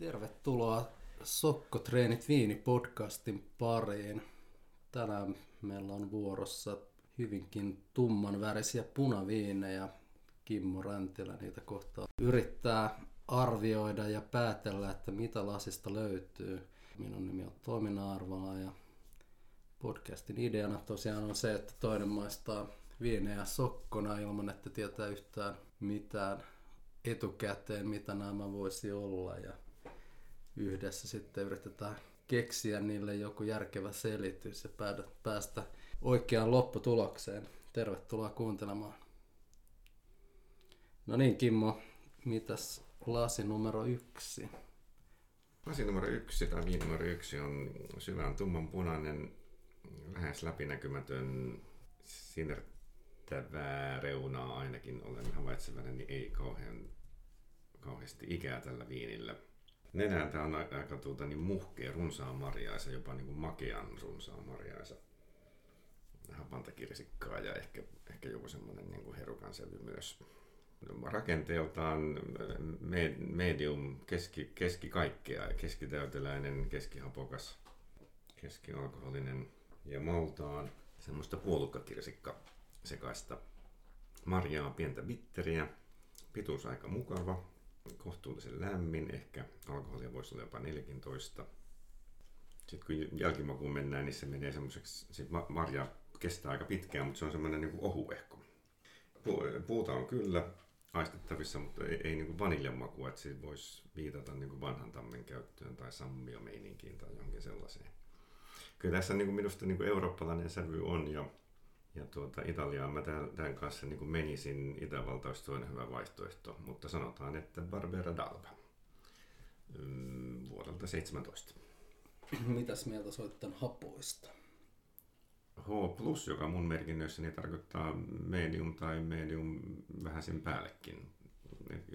Tervetuloa Sokkotreenit Viini-podcastin pariin. Tänään meillä on vuorossa hyvinkin tumman värisiä punaviinejä. Kimmo Räntilä niitä kohtaa yrittää arvioida ja päätellä, että mitä lasista löytyy. Minun nimi on Toimina Arvola ja podcastin ideana tosiaan on se, että toinen maistaa viinejä sokkona ilman, että tietää yhtään mitään etukäteen, mitä nämä voisi olla. Ja yhdessä sitten yritetään keksiä niille joku järkevä selitys ja päästä oikeaan lopputulokseen. Tervetuloa kuuntelemaan. No niin, Kimmo, mitäs lasi numero yksi? Lasi numero yksi tai viini numero yksi on syvän tumman punainen, lähes läpinäkymätön, sinertävää reunaa ainakin olen havaitsevainen, niin ei kauhean, kauheasti ikää tällä viinillä – Nenään on aika tuota, niin muhkea, runsaan marjaisa, jopa niin kuin makean runsaan marjaisa. Hapantakirsikkaa ja ehkä, ehkä joku semmoinen niin kuin herukan sävy myös. Rakenteeltaan medium, keski, keski kaikkea, keskitäyteläinen, keskihapokas, keskialkoholinen ja maltaan semmoista puolukkakirsikka sekaista marjaa, pientä bitteriä, pituus aika mukava, kohtuullisen lämmin, ehkä alkoholia voisi olla jopa 14. Sitten kun jälkimakuun mennään, niin se menee semmoiseksi, sit marja kestää aika pitkään, mutta se on semmoinen niin ohuehko. Puuta on kyllä aistettavissa, mutta ei, ei niin vaniljan maku, että siitä voisi viitata niin vanhan tammen käyttöön tai sammiomeininkiin tai johonkin sellaiseen. Kyllä tässä niin kuin minusta niin kuin eurooppalainen sävy on ja ja tuota, Italiaan mä tämän, tämän kanssa niin kuin menisin. Itävalta olisi toinen hyvä vaihtoehto, mutta sanotaan, että Barbera Dalba mm, vuodelta 17. Mitäs mieltä soit tämän hapoista? H+, joka mun merkinnöissäni tarkoittaa medium tai medium vähän sen päällekin.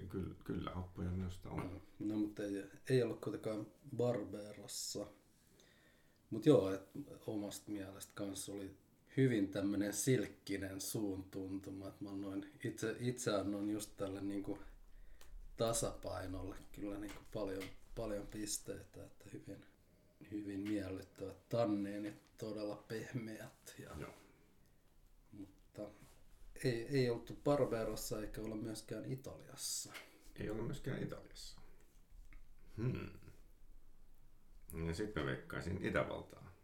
Kyllä, kyllä happoja minusta on. No, mutta ei, ei ollut kuitenkaan Barberassa. Mutta joo, et omasta mielestä kanssa oli hyvin tämmöinen silkkinen suun tuntuma. Että mä annoin, itse, itse annoin just tälle niin kuin tasapainolle kyllä niin kuin paljon, paljon pisteitä, että hyvin, hyvin miellyttävät tanneenit, todella pehmeät. Ja, Joo. Mutta ei, ei oltu Barberossa eikä olla myöskään Italiassa. Ei olla myöskään Italiassa. Hmm. Ja sitten mä veikkaisin Itävaltaa.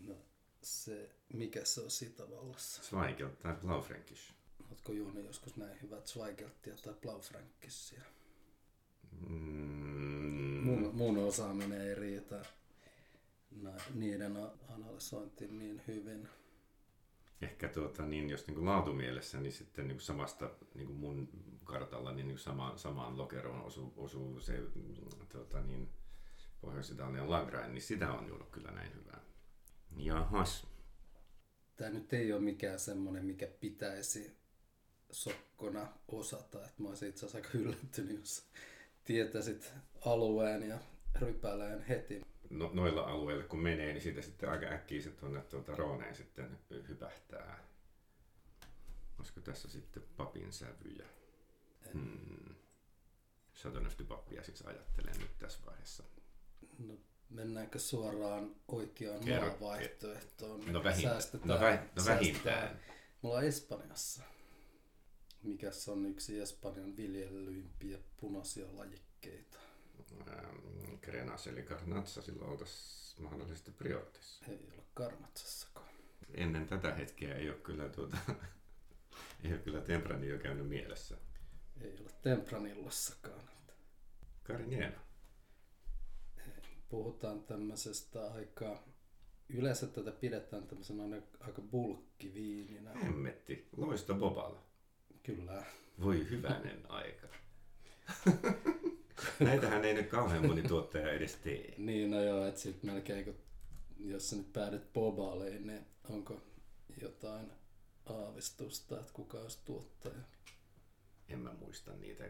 No, se mikä se on Itävallassa? Zweigelt tai Blaufränkisch. Oletko Juuni joskus näin hyvät Zweigeltia tai Blaufränkkissiä? Mm. Mun, mun osaaminen ei riitä niiden analysointiin niin hyvin. Ehkä tuota, niin, jos niin laatumielessä, niin sitten niin samasta niin mun kartalla niin, niin sama, samaan lokeroon osuu, osuu se tuota, niin, Pohjois-Italian Lagrain, niin sitä on juonut kyllä näin hyvää. Jahas, tämä nyt ei ole mikään semmoinen, mikä pitäisi sokkona osata. Että mä olisin itse asiassa aika yllättynyt, jos tietäisit alueen ja rypäleen heti. No, noilla alueilla kun menee, niin siitä sitten aika äkkiä se tuonne tuota Rooneen sitten hypähtää. Olisiko tässä sitten papin sävyjä? Hmm. Chateauneuf pappia siis ajattelen nyt tässä vaiheessa. No, Mennäänkö suoraan oikeaan Kerro, vaihtoehtoon? No, vähin, no, väh, no vähintään. Mulla on Espanjassa. Mikä on yksi Espanjan viljelyimpiä punaisia lajikkeita? Ähm, Grenas eli Garnatsa silloin oltaisiin mahdollisesti prioriteissa. Ei ole Garnatsassakaan. Ennen tätä hetkeä ei ole kyllä, tuota, ei ole kyllä Tempranillo käynyt mielessä. Ei ole Tempranillossakaan. Cariniena puhutaan tämmöisestä aika, yleensä tätä pidetään tämmöisenä aika bulkkiviininä. Hemmetti, loista bobala. Kyllä. Voi hyvänen aika. Näitähän ei nyt kauhean moni tuottaja edes tee. niin, no joo, että sitten melkein kun, jos sä nyt päädyt bobaleen, niin onko jotain aavistusta, että kuka olisi tuottaja? En mä muista niitä.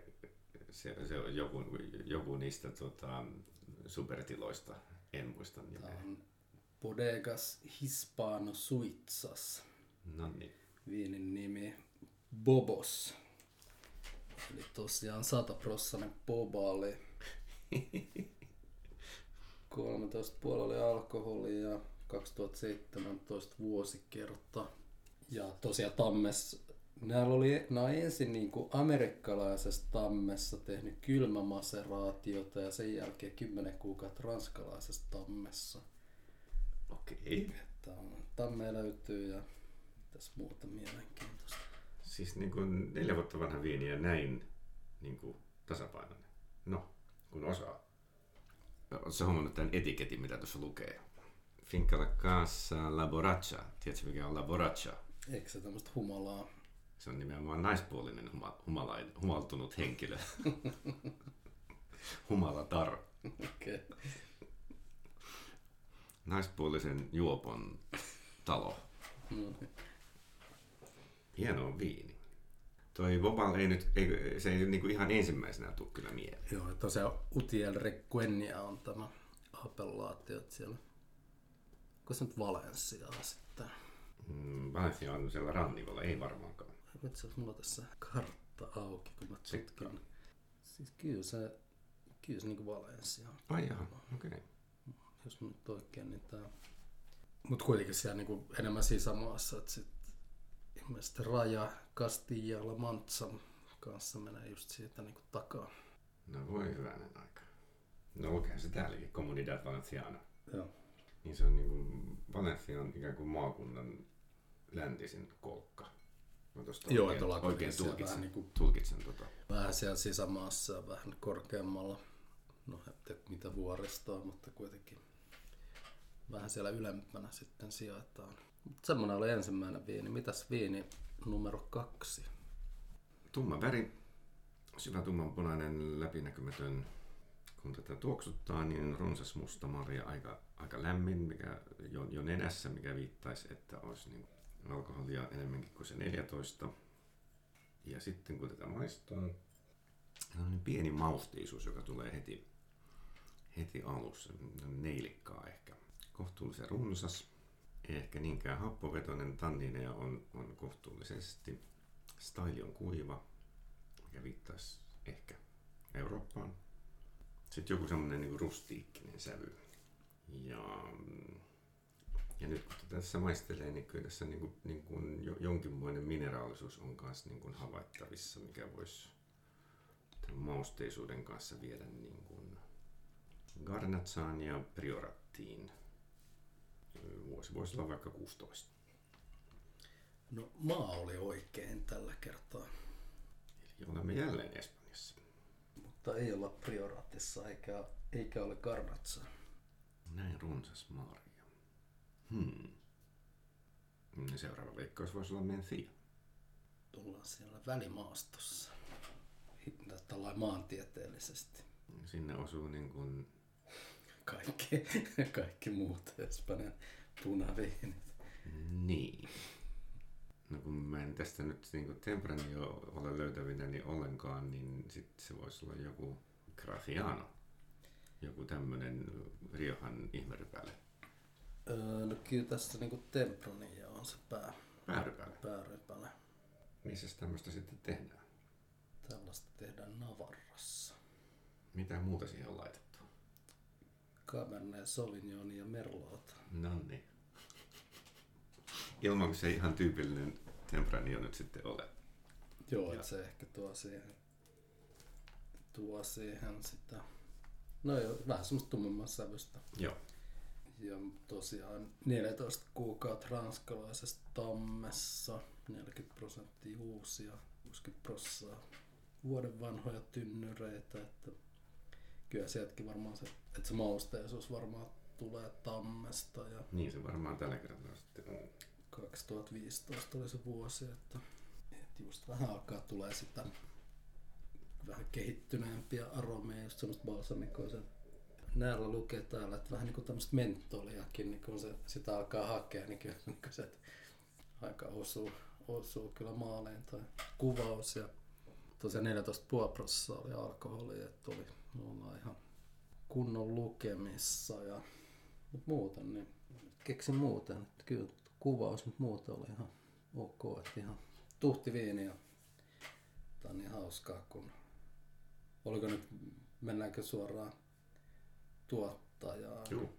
Se, se on joku, joku niistä tota, supertiloista, en muista nimeä. Tämä on Bodegas Hispano Suitsas. No niin. Viinin nimi Bobos. Eli tosiaan sataprossainen bobaali. 17,5 oli alkoholi ja 2017 vuosikerta. Ja tosiaan Tammessa, näillä oli, nämä on ensin niin kuin amerikkalaisessa Tammessa tehnyt kylmämaseraatiota ja sen jälkeen 10 kuukautta ranskalaisessa Tammessa. Okei. Että tamme löytyy ja tässä muuta mielenkiintoista. Siis niin kuin neljä vuotta vanha viini ja näin niin kuin tasapainoinen. No, kun osaa. Oletko huomannut tämän etiketin, mitä tuossa lukee? Finca la Casa La Borracha. Tiedätkö mikä on La Borracha? Eikö se tämmöistä humalaa? Se on nimenomaan naispuolinen huma, humalain, humaltunut henkilö. Humalatar. Okay. Naispuolisen juopon talo. No niin. Hieno viini. Toi Vobal ei nyt, ei, se ei niinku ihan ensimmäisenä tule kyllä mieleen. Joo, tosiaan Utiel Requenia on tämä appellaatio siellä. Onko se nyt Valenciaa sitten? Mm, Valencia on siellä rannikolla, ei varmaankaan. Asiassa mulla on tässä kartta auki, kun mä tutkin. Siis kyllä se, kyllä se niinku Valencia on. Ai jaha, okei. Okay. jos mä nyt oikein, niin tää... Mut kuitenkin siellä niinku enemmän sisämaassa, että sit ilmeisesti raja Castilla Mantsan kanssa menee just siitä niinku takaa. No voi hyvänen aika. No lukeehan se täälläkin, Comunidad Valenciana. Joo. Niin se on niinku, Valencia on ikään kuin maakunnan läntisin kolkka. Tosta Joo, oikein, että ollaan oikein tulkitsen, vähän niinku- tulkitsen tota. Vähän siellä sisämaassa ja vähän korkeammalla. No ette mitä vuoristoa, mutta kuitenkin vähän siellä ylempänä sitten sijoittaa. Mutta semmoinen oli ensimmäinen viini. Mitäs viini numero kaksi? Tumma väri, syvä tummanpunainen, läpinäkymätön. Kun tätä tuoksuttaa, niin runsas musta marja, aika, aika lämmin, mikä jo, jo nenässä, mikä viittaisi, että olisi niin alkoholia enemmänkin kuin se 14. Ja sitten kun tätä maistaa, on niin pieni maustiisuus, joka tulee heti, heti alussa, neilikkaa ehkä. Kohtuullisen runsas, ei ehkä niinkään happovetoinen, tannineja on, on kohtuullisesti. Style on kuiva, mikä viittaisi ehkä Eurooppaan. Sitten joku semmoinen niin rustiikkinen sävy. Ja, ja nyt kun tässä maistelee, niin kyllä tässä niin kuin, niin kuin jo- jonkinmoinen mineraalisuus on kanssa niin kuin havaittavissa, mikä voisi mausteisuuden kanssa viedä niin kuin Garnatsaan ja Priorattiin. Vuosi voisi olla vaikka 16. No maa oli oikein tällä kertaa, Eli olemme jälleen Espanjassa. mutta ei olla prioraatissa eikä, eikä ole Garnatsa. Näin runsas Maria. Hmm. Mm, Seuraava veikkaus voisi olla Mencia. Tullaan siellä välimaastossa. Tällä maantieteellisesti. Sinne osuu niin kuin, Kaikki, kaikki muut Espanjan punaviinit. niin. No kun mä en tästä nyt niin kuin Tempranillo ole löytävinä niin ollenkaan, niin sitten se voisi olla joku Grafiano. Joku tämmönen Riohan ihmerypäle. Öö, no kyllä tässä niinku Tempranilla on se pää, Päärypäle. päärypäle. Missä tämmöistä sitten tehdään? Tällaista tehdään Navarrassa. Mitä muuta siihen on laitettu? Cabernet Sauvignon ja Merlot. No niin. Ilman se ihan tyypillinen Tempranillo nyt sitten ole. Joo, Ja- se ehkä tuo siihen, tuo siihen sitä, no joo, vähän semmoista tummemman sävystä. Joo. Ja tosiaan 14 kuukautta ranskalaisessa tammessa, 40 prosenttia uusia, 60 prosenttia vuoden vanhoja tynnyreitä, että kyllä sieltäkin varmaan se, että se mausteisuus varmaan tulee tammesta ja Niin se varmaan tällä kertaa sitten on. 2015 oli se vuosi, että, että just vähän alkaa tulee sitä vähän kehittyneempiä aromeja, just semmoista balsamikoa. Näillä lukee täällä, että vähän niin kuin tämmöistä mentoliakin, niin kun se sitä alkaa hakea, niin kyllä niin se aika osuu, osuu kyllä maaliin toi kuvaus. Ja tosiaan 14,5 prosenttia oli alkoholi, että oli, me ollaan ihan kunnon lukemissa ja mutta muuten niin keksin muuten, että kyllä kuvaus, mutta muuten oli ihan ok, että ihan tuhti viini ja tää on niin hauskaa, kun oliko nyt, mennäänkö suoraan tuottajaan? Juu.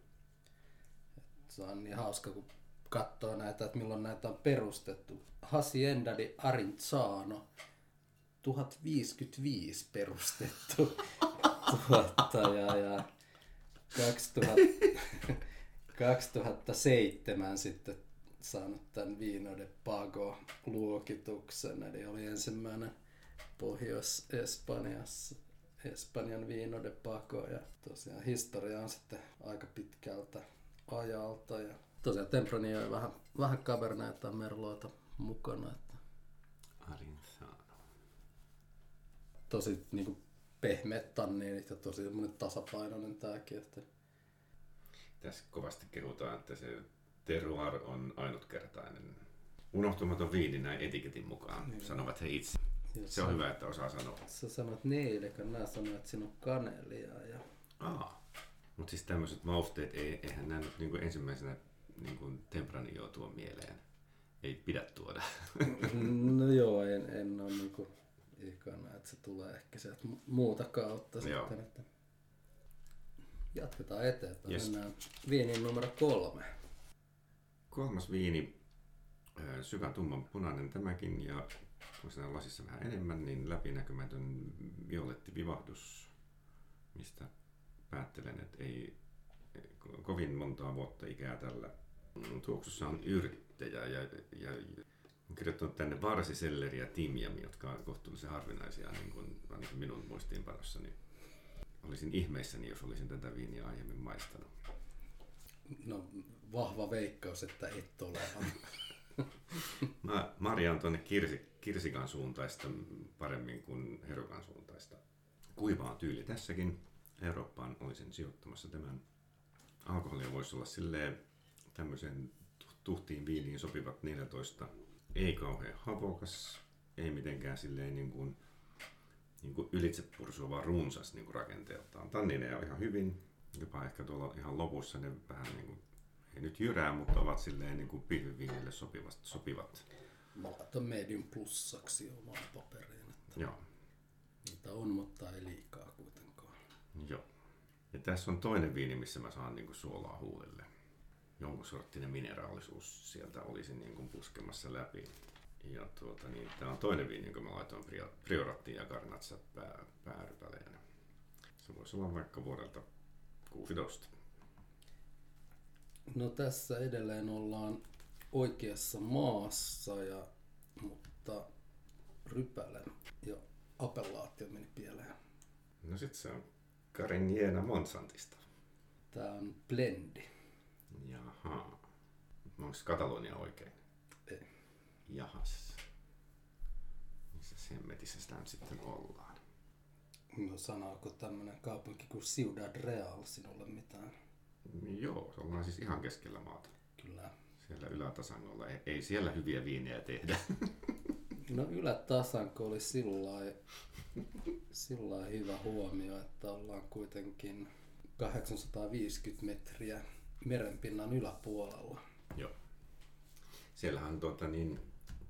Se on niin hauska, kun katsoo näitä, että milloin näitä on perustettu. Hacienda di Arinzano, 1055 perustettu. Tuottaja ja 2000, 2007 sitten saanut tämän Vino de Pago-luokituksen, eli oli ensimmäinen Pohjois-Espanjassa Espanjan Vino de Pago ja tosiaan historia on sitten aika pitkältä ajalta ja tosiaan Tempranillo on vähän, vähän Caberneita ja Merloita mukana, että tosi niinku pehmeät tanniinit ja tosi tasapainoinen tääkin, että Tässä kovasti kehutaan, että se terroir on ainutkertainen. Unohtumaton viini näin etiketin mukaan, Niin. sanovat he itse. Jos Se on hyvä, että osaa sanoa. Sä sanot niin, eli nää sanoo, että siinä on kanelia ja Aa. Mutta siis tämmöiset mausteet, ei, eihän nämä nyt niinku ensimmäisenä niinku Tempranillo tuo mieleen. Ei pidä tuoda. No joo, en, en ole niinku ikana, että se tulee ehkä sieltä mu- muuta kautta Joo. sitten. Että jatketaan eteenpäin. Yes. Mennään viinin numero kolme. Kolmas viini, syvä tumman punainen tämäkin ja kun siinä on lasissa vähän enemmän, niin läpinäkymätön violetti vivahdus, mistä päättelen, että ei ko- kovin montaa vuotta ikää tällä. Tuoksussa on yrttejä ja, ja, ja on kirjoittanut tänne varsiselleri ja timjami, jotka on kohtuullisen harvinaisia niin kuin, ainakin minun muistiinpanossani. Olisin ihmeissäni, jos olisin tätä viiniä aiemmin maistanut. No vahva veikkaus, että et ole. Mä, Maria on tuonne kirsi, kirsikan suuntaista paremmin kuin herukan suuntaista. Kuiva on tyyli tässäkin. Eurooppaan olisin sijoittamassa tämän. Alkoholia voisi olla silleen tämmöisen tuhtiin viiniin sopivat 14. Ei kauhean hapokas, ei mitenkään silleen niin kuin, niin kuin ylitsepursu, vaan runsas niin kuin rakenteeltaan. Tannineja on ihan hyvin, jopa ehkä tuolla ihan lopussa ne vähän niin kuin, ei nyt jyrää, mutta ovat silleen niin kuin pihviviinille sopivat. sopivat. Mä laitan medium plussaksi omaan paperiin. Että Joo, niitä on, mutta ei liikaa kuitenkaan. joo. Ja tässä on toinen viini, missä mä saan niin kuin suolaa huulille. Jonkun sorttinen mineraalisuus sieltä olisi niin kuin puskemassa läpi. Ja tuota, niin, tämä on toinen viini, jonka mä laitoin Prio- Priorattiin ja Garnatsa pää, päärypäleenä. Se voisi olla vaikka vuodelta 16. No tässä edelleen ollaan oikeassa maassa, ja, mutta rypäle ja appellaatio meni pieleen. No sit se on Carigniena Monsantista. Tää on blendi. Jaha. Onko Katalonia oikein? Ei. Jahas. Missä hemmetissä sitä nyt sitten ollaan? No sanooko tämmönen kaupunki kuin Ciudad Real sinulle mitään? Joo, se ollaan siis ihan keskellä maata. Kyllä. Siellä ylätasangolla. Ei, ei siellä hyviä viinejä tehdä. No ylätasanko oli sillä sillä hyvä huomio, että ollaan kuitenkin 850 metriä merenpinnan yläpuolella. Joo. Siellähän tuota, niin,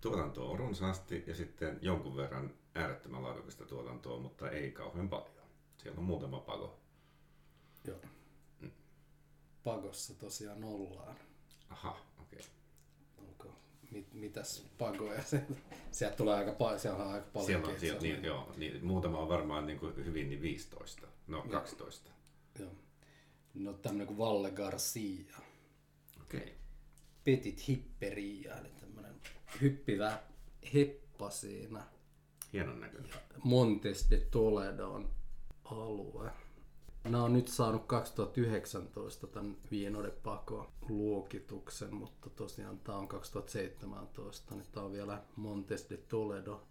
tuotantoa on runsaasti ja sitten jonkun verran äärettömän laadukasta tuotantoa, mutta ei kauhean paljon. Siellä on muutama pago. Joo. Pagossa tosiaan ollaan. Aha, okei. Okay. Onko, mit, mitäs pagoja? Sieltä tulee aika paljon, siellä on aika paljon. Siellä on, siellä, niin, joo, niin, muutama on varmaan niin kuin hyvin niin 15. No 12. Joo. No tämmönen kuin Valle Garcia. Okei. Okay. Petit Hipperia, eli tämmönen hyppivä heppa siinä. Hienon näköinen. Montes de Toledon alue. Nämä on nyt saanut 2019 tämän Vino de Paco luokituksen, mutta tosiaan tämä on 2017, niin tämä on vielä Montes de Toledo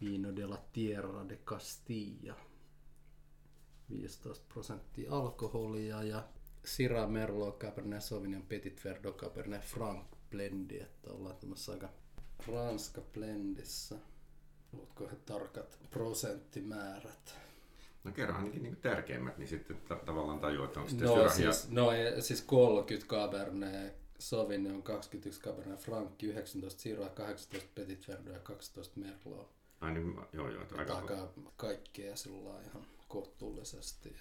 Vino de la Tierra de Castilla. 15 prosenttia alkoholia ja Syrah, Merlot, Cabernet Sauvignon, Petit Verdot, Cabernet Franc blendi, että ollaan tämmössä aika Ranska blendissä. Oletko tarkat prosenttimäärät? No kerro ainakin niin tärkeimmät, niin sitten ta- tavallaan tajuu, että onko sitten No Syrah ja... siis, no siis 30 Cabernet Sauvignon, 21 Cabernet Franc, 19 Syrah, 18 Petit Verdot ja 12 Merlot. Ai niin, joo, joo, Aika, aika... kaikkea sillä ihan kohtuullisesti.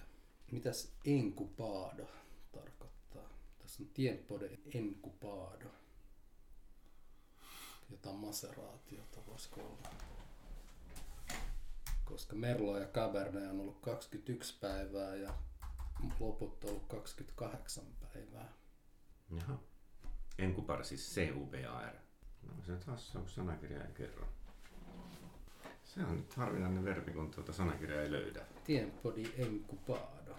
Mitäs enkupado tarkoittaa? Tässä on Tiempo de Encupado. Jotain maseraatiota voisiko olla. Koska Merlo ja Cabernet on ollut 21 päivää ja loput on ollut 28 päivää. Jaha. Encupar siis C-U-B-A-R. No se taas on sanakirja ei kerro. Se on nyt harvinainen verbi, kun tuota sanakirjaa ei löydä. Tiempo di Encupado.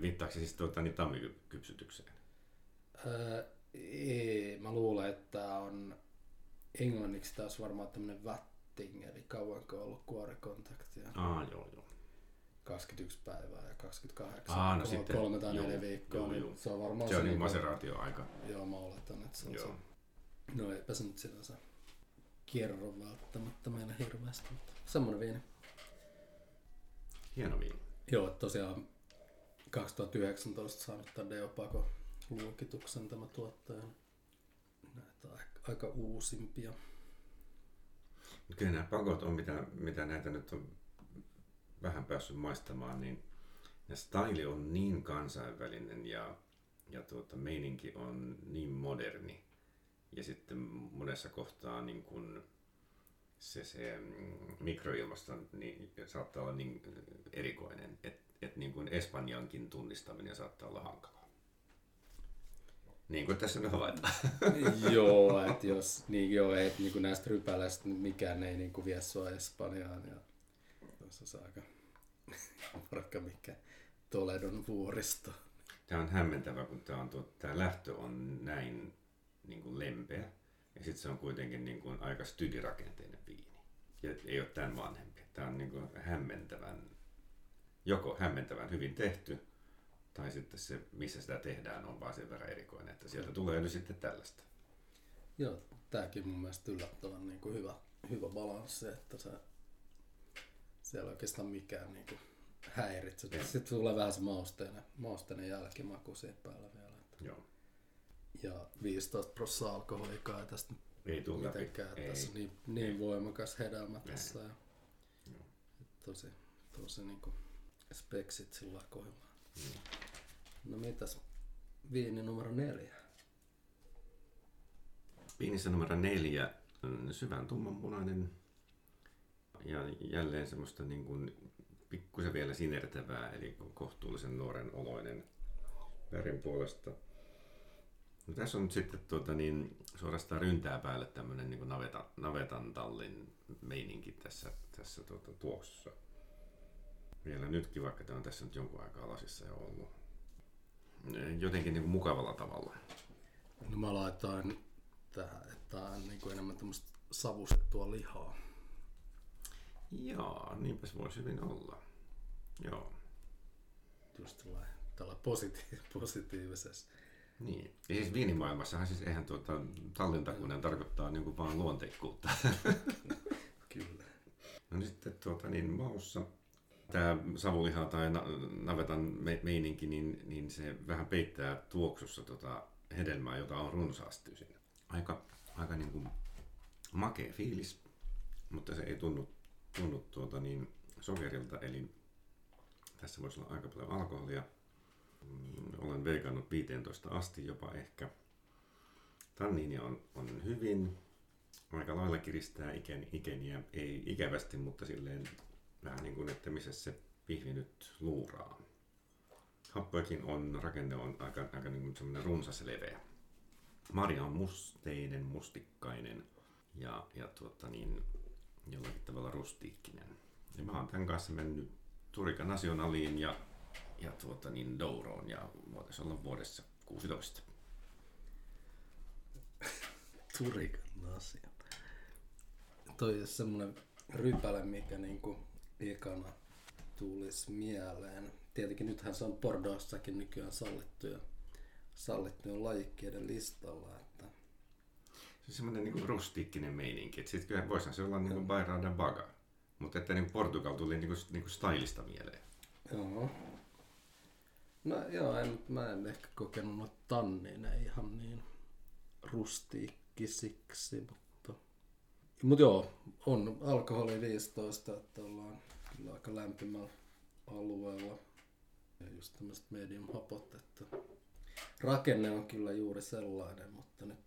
Viittaako se siis tuota, niin tammikypsytykseen? Öö, ei, mä luulen, että on englanniksi taas varmaan tämmönen vätting, eli kauanko on ollut kuorikontaktia. Aa, joo, joo. 21 päivää ja 28. Aa, no sitten- kolme tai neljä viikkoa, joo, niin joo. se on varmaan Se on niin niinku- maseraatioaika. Joo, mä oletan, että se on Joo. se. No eipä se nyt sinänsä kerro välttämättä meillä hirveästi, mutta semmonen viini. Hieno viini. Joo, että tosiaan 2019 saanut tämän Deopaco luokituksen tämä tuottaja. Näitä aika, aika uusimpia. Kyllä nämä pakot on, mitä, mitä näitä nyt on vähän päässyt maistamaan, niin ja style on niin kansainvälinen ja, ja tuota, meininki on niin moderni. Ja sitten monessa kohtaa niin kun se, se mm, mikroilmasto niin, saattaa olla niin erikoinen, että et niin kuin Espanjankin tunnistaminen saattaa olla hankalaa. Niin kuin tässä nyt havaitaan. joo, että jos, niin joo, et niinku näistä rypäleistä mikään ei niinku vie sua Espanjaan ja se on aika vaikka mikä Toledon vuoristo. Tämä on hämmentävä, kun tämä, on tuo, tämä lähtö on näin niin kuin lempeä. Ja sitten se on kuitenkin niin kuin aika stydirakenteinen viini. Ja ei ole tämän vanhempi. Tämä on niin kuin hämmentävän, joko hämmentävän hyvin tehty, tai sitten se, missä sitä tehdään, on vaan sen verran erikoinen, että sieltä tulee nyt sitten tällaista. Joo, tääkin mun mielestä yllättävän niin kuin hyvä, hyvä balanssi, että se, siellä oikeastaan mikään niin kuin häiritse. Joo. Sitten tulee vähän se mausteinen, mausteinen jälkimaku siitä päällä vielä. Että. Joo. Ja 15 prosenttia alkoholikaa ei tästä Ei tule läpi. mitenkään. Ei. Tässä on niin, niin Ei. voimakas hedelmä tässä. Ja Joo. tosi, tosi niin kuin speksit sillä kohdalla. Mm. No mitäs viini numero neljä? Viinissä numero neljä, syvän tummanpunainen ja jälleen semmoista niin kuin pikkusen vielä sinertävää, eli kohtuullisen nuoren oloinen värin puolesta. No, tässä on nyt sitten tuota, niin, suorastaan ryntää päälle tämmöinen niin naveta, navetan tallin meininki tässä, tässä tuota, tuoksussa. Vielä nytkin, vaikka tämä on tässä nyt jonkun aikaa lasissa jo ollut. Jotenkin niin kuin mukavalla tavalla. No mä laitoin tähän, että tää on niin kuin enemmän tämmöistä savustettua lihaa. Jaa, niinpäs voisi hyvin olla. Joo, Just tällä, tällä positi- positiivisessa. niin. Ja siis viinimaailmassahan siis eihän tuota tallintakunen tarkoittaa niin kuin vaan luonteikkuutta. Kyllä. No niin sitten tuota, niin maussa tämä savuliha tai na- navetan me- meininki, niin, niin se vähän peittää tuoksussa tota hedelmää, jota on runsaasti siinä. Aika, aika niin kuin makea fiilis, mutta se ei tunnu, tunnu tuota niin sokerilta, eli tässä voisi olla aika paljon alkoholia. Olen veikannut 15 asti jopa ehkä. Tanniini on, on hyvin, aika lailla kiristää iken, ikeniä, ei ikävästi, mutta silleen vähän niin kuin, että missä se pihvi nyt luuraa. Happojakin on, rakenne on aika, aika niin kuin semmoinen runsas leveä. Marja on musteinen, mustikkainen ja, ja tuota niin, jollakin tavalla rustiikkinen. Ja mä oon tämän kanssa mennyt Turika Nationaliin ja, ja tuota niin Douroon ja voitaisiin olla vuodessa 16. Turikan asia. Toi on semmonen rypäle, mikä niinku ekana tulisi mieleen. Tietenkin nythän se on Bordeauxssakin nykyään sallittu ja sallittujen lajikkeiden listalla. Että Se on semmoinen niin rustiikkinen meininki. Että sit kyllä voisihan se olla niin kuin Bairrada Baga. Mutta että niin Portugal tuli niin kuin, niin kuin stylista mieleen. Joo. No joo, en, mä en ehkä kokenut tannineja ihan niin rustiikkisiksi, mutta... Mut joo, on alkoholi 15, että ollaan kyllä aika lämpimällä alueella. Ja just tämmöistä medium hapot, että rakenne on kyllä juuri sellainen, mutta nyt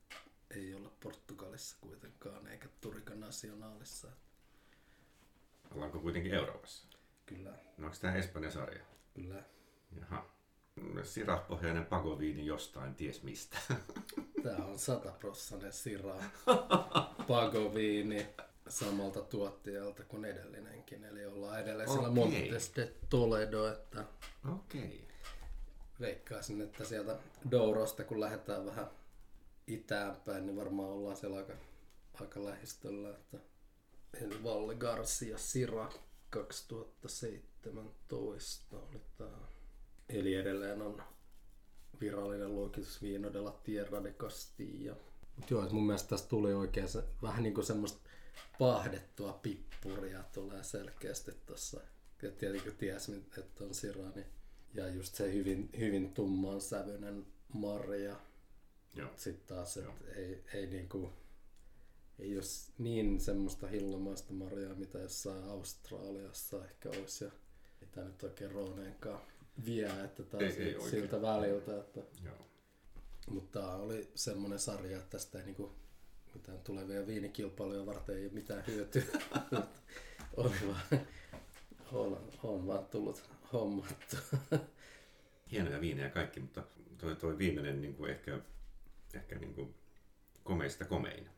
ei olla Portugalissa kuitenkaan, eikä Turika Nationaalissa. Ollaanko kuitenkin Euroopassa? Kyllä, No onko tämä Espanjan sarja? kyllä. Jaha. Sirahpohjainen pakoviini jostain, ties mistä. Tää on sataprossainen Sira Pagoviini samalta tuottajalta kuin edellinenkin. Eli ollaan edelleen siellä Okei. Montes de Toledo, että Okei. veikkaisin, että sieltä Dourosta kun lähdetään vähän itäänpäin, niin varmaan ollaan siellä aika, aika lähistöllä. Että eli Valle Garcia Sira 2017 oli tää. Eli edelleen on virallinen luokitus Vino de la Tierra de Castilla. Mut joo, mun mielestä tästä tuli oikein se, vähän niinku semmoista pahdettua pippuria tulee selkeästi tossa. Ja tietenkin ties, että on Sira, niin ja just se hyvin, hyvin tumman sävyinen marja. Sitten taas, että ei, ei niinku, ei jos niin semmoista hillomaista marjaa, mitä jossain Australiassa ehkä olisi. Ja ei tää nyt oikein Rooneenkaan vie, että taas Ei- ei oikein. siltä väliltä. Että, Joo. mutta tää oli semmoinen sarja, että tästä ei niinku mitään tulevia viinikilpailuja varten ei ole mitään hyötyä. on, vaan, on, on vaan tullut hommattu. Hienoja viinejä kaikki, mutta toi, toi viimeinen niin kuin ehkä, ehkä niin kuin komeista komein.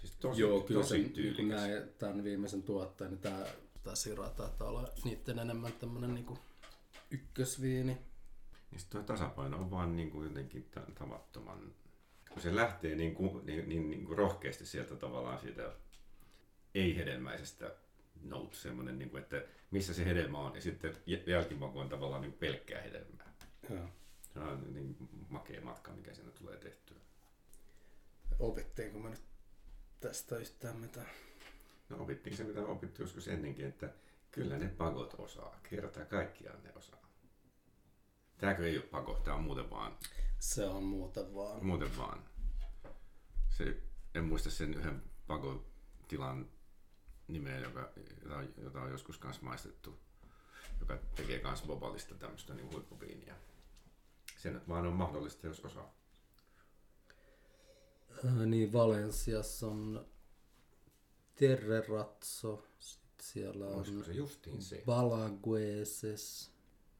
Siis tosi, Joo, kyllä tosi se, niin kun tyylikäs. näin tämän viimeisen tuotteen, niin tämä, tämä Sira taitaa olla niiden enemmän tämmönen niinku ykkösviini. Sit toi tasapaino on vaan niin kuin jotenkin ta- tavattoman... Kun se lähtee niin, kuin, niin, niin, niin kuin rohkeasti sieltä tavallaan siitä ei-hedelmäisestä note, semmoinen, niin kuin, että missä se hedelmä on, ja sitten jä- jälkimaku on tavallaan niin pelkkää hedelmää. Joo. Se on niin makea matka, mikä siinä tulee tehtyä. Opittiinko me nyt tästä yhtään mitään? No opittiin se, mitä opittiin joskus ennenkin, että kyllä ne pagot osaa. Kerta kaikkiaan ne osaa. Tääkö ei ole pago, tää on muuten vaan. Se on muuten vaan. Muuten vaan. Se, en muista sen yhden pagotilan nimeä, joka, jota, jota on joskus kanssa maistettu, joka tekee kans bobalista tämmöistä niin huippuviiniä. Se nyt vaan on mahdollista, jos osaa. Äh, niin Valensiassa on Terrerazzo, sitten siellä on Olisiko se justiin se? Balagueses.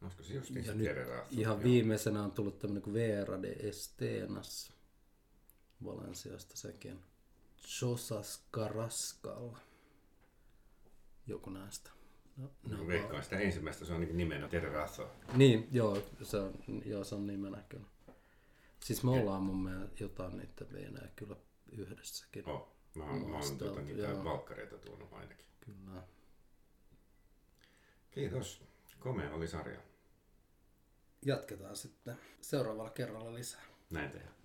Olisiko se justiin Ja nyt ihan Joo. viimeisenä on tullut tämmönen kuin Vera de Estenas. Valensiasta sekin. Chosas Carrascal. Joku näistä. No, No, veikkaan sitä ensimmäistä, se on niin nimenä Tererazo. vaan- Niin, joo, se on, joo, se on nimenä kyllä. Siis me ollaan mun mielestä jotain niitä viinejä kyllä yhdessäkin. Oh, mä oon, mä oon tuota, niitä joo. valkkareita tuonut ainakin. Kyllä. Kiitos. Komea oli sarja. Jatketaan sitten seuraavalla kerralla lisää. Näin tehdään.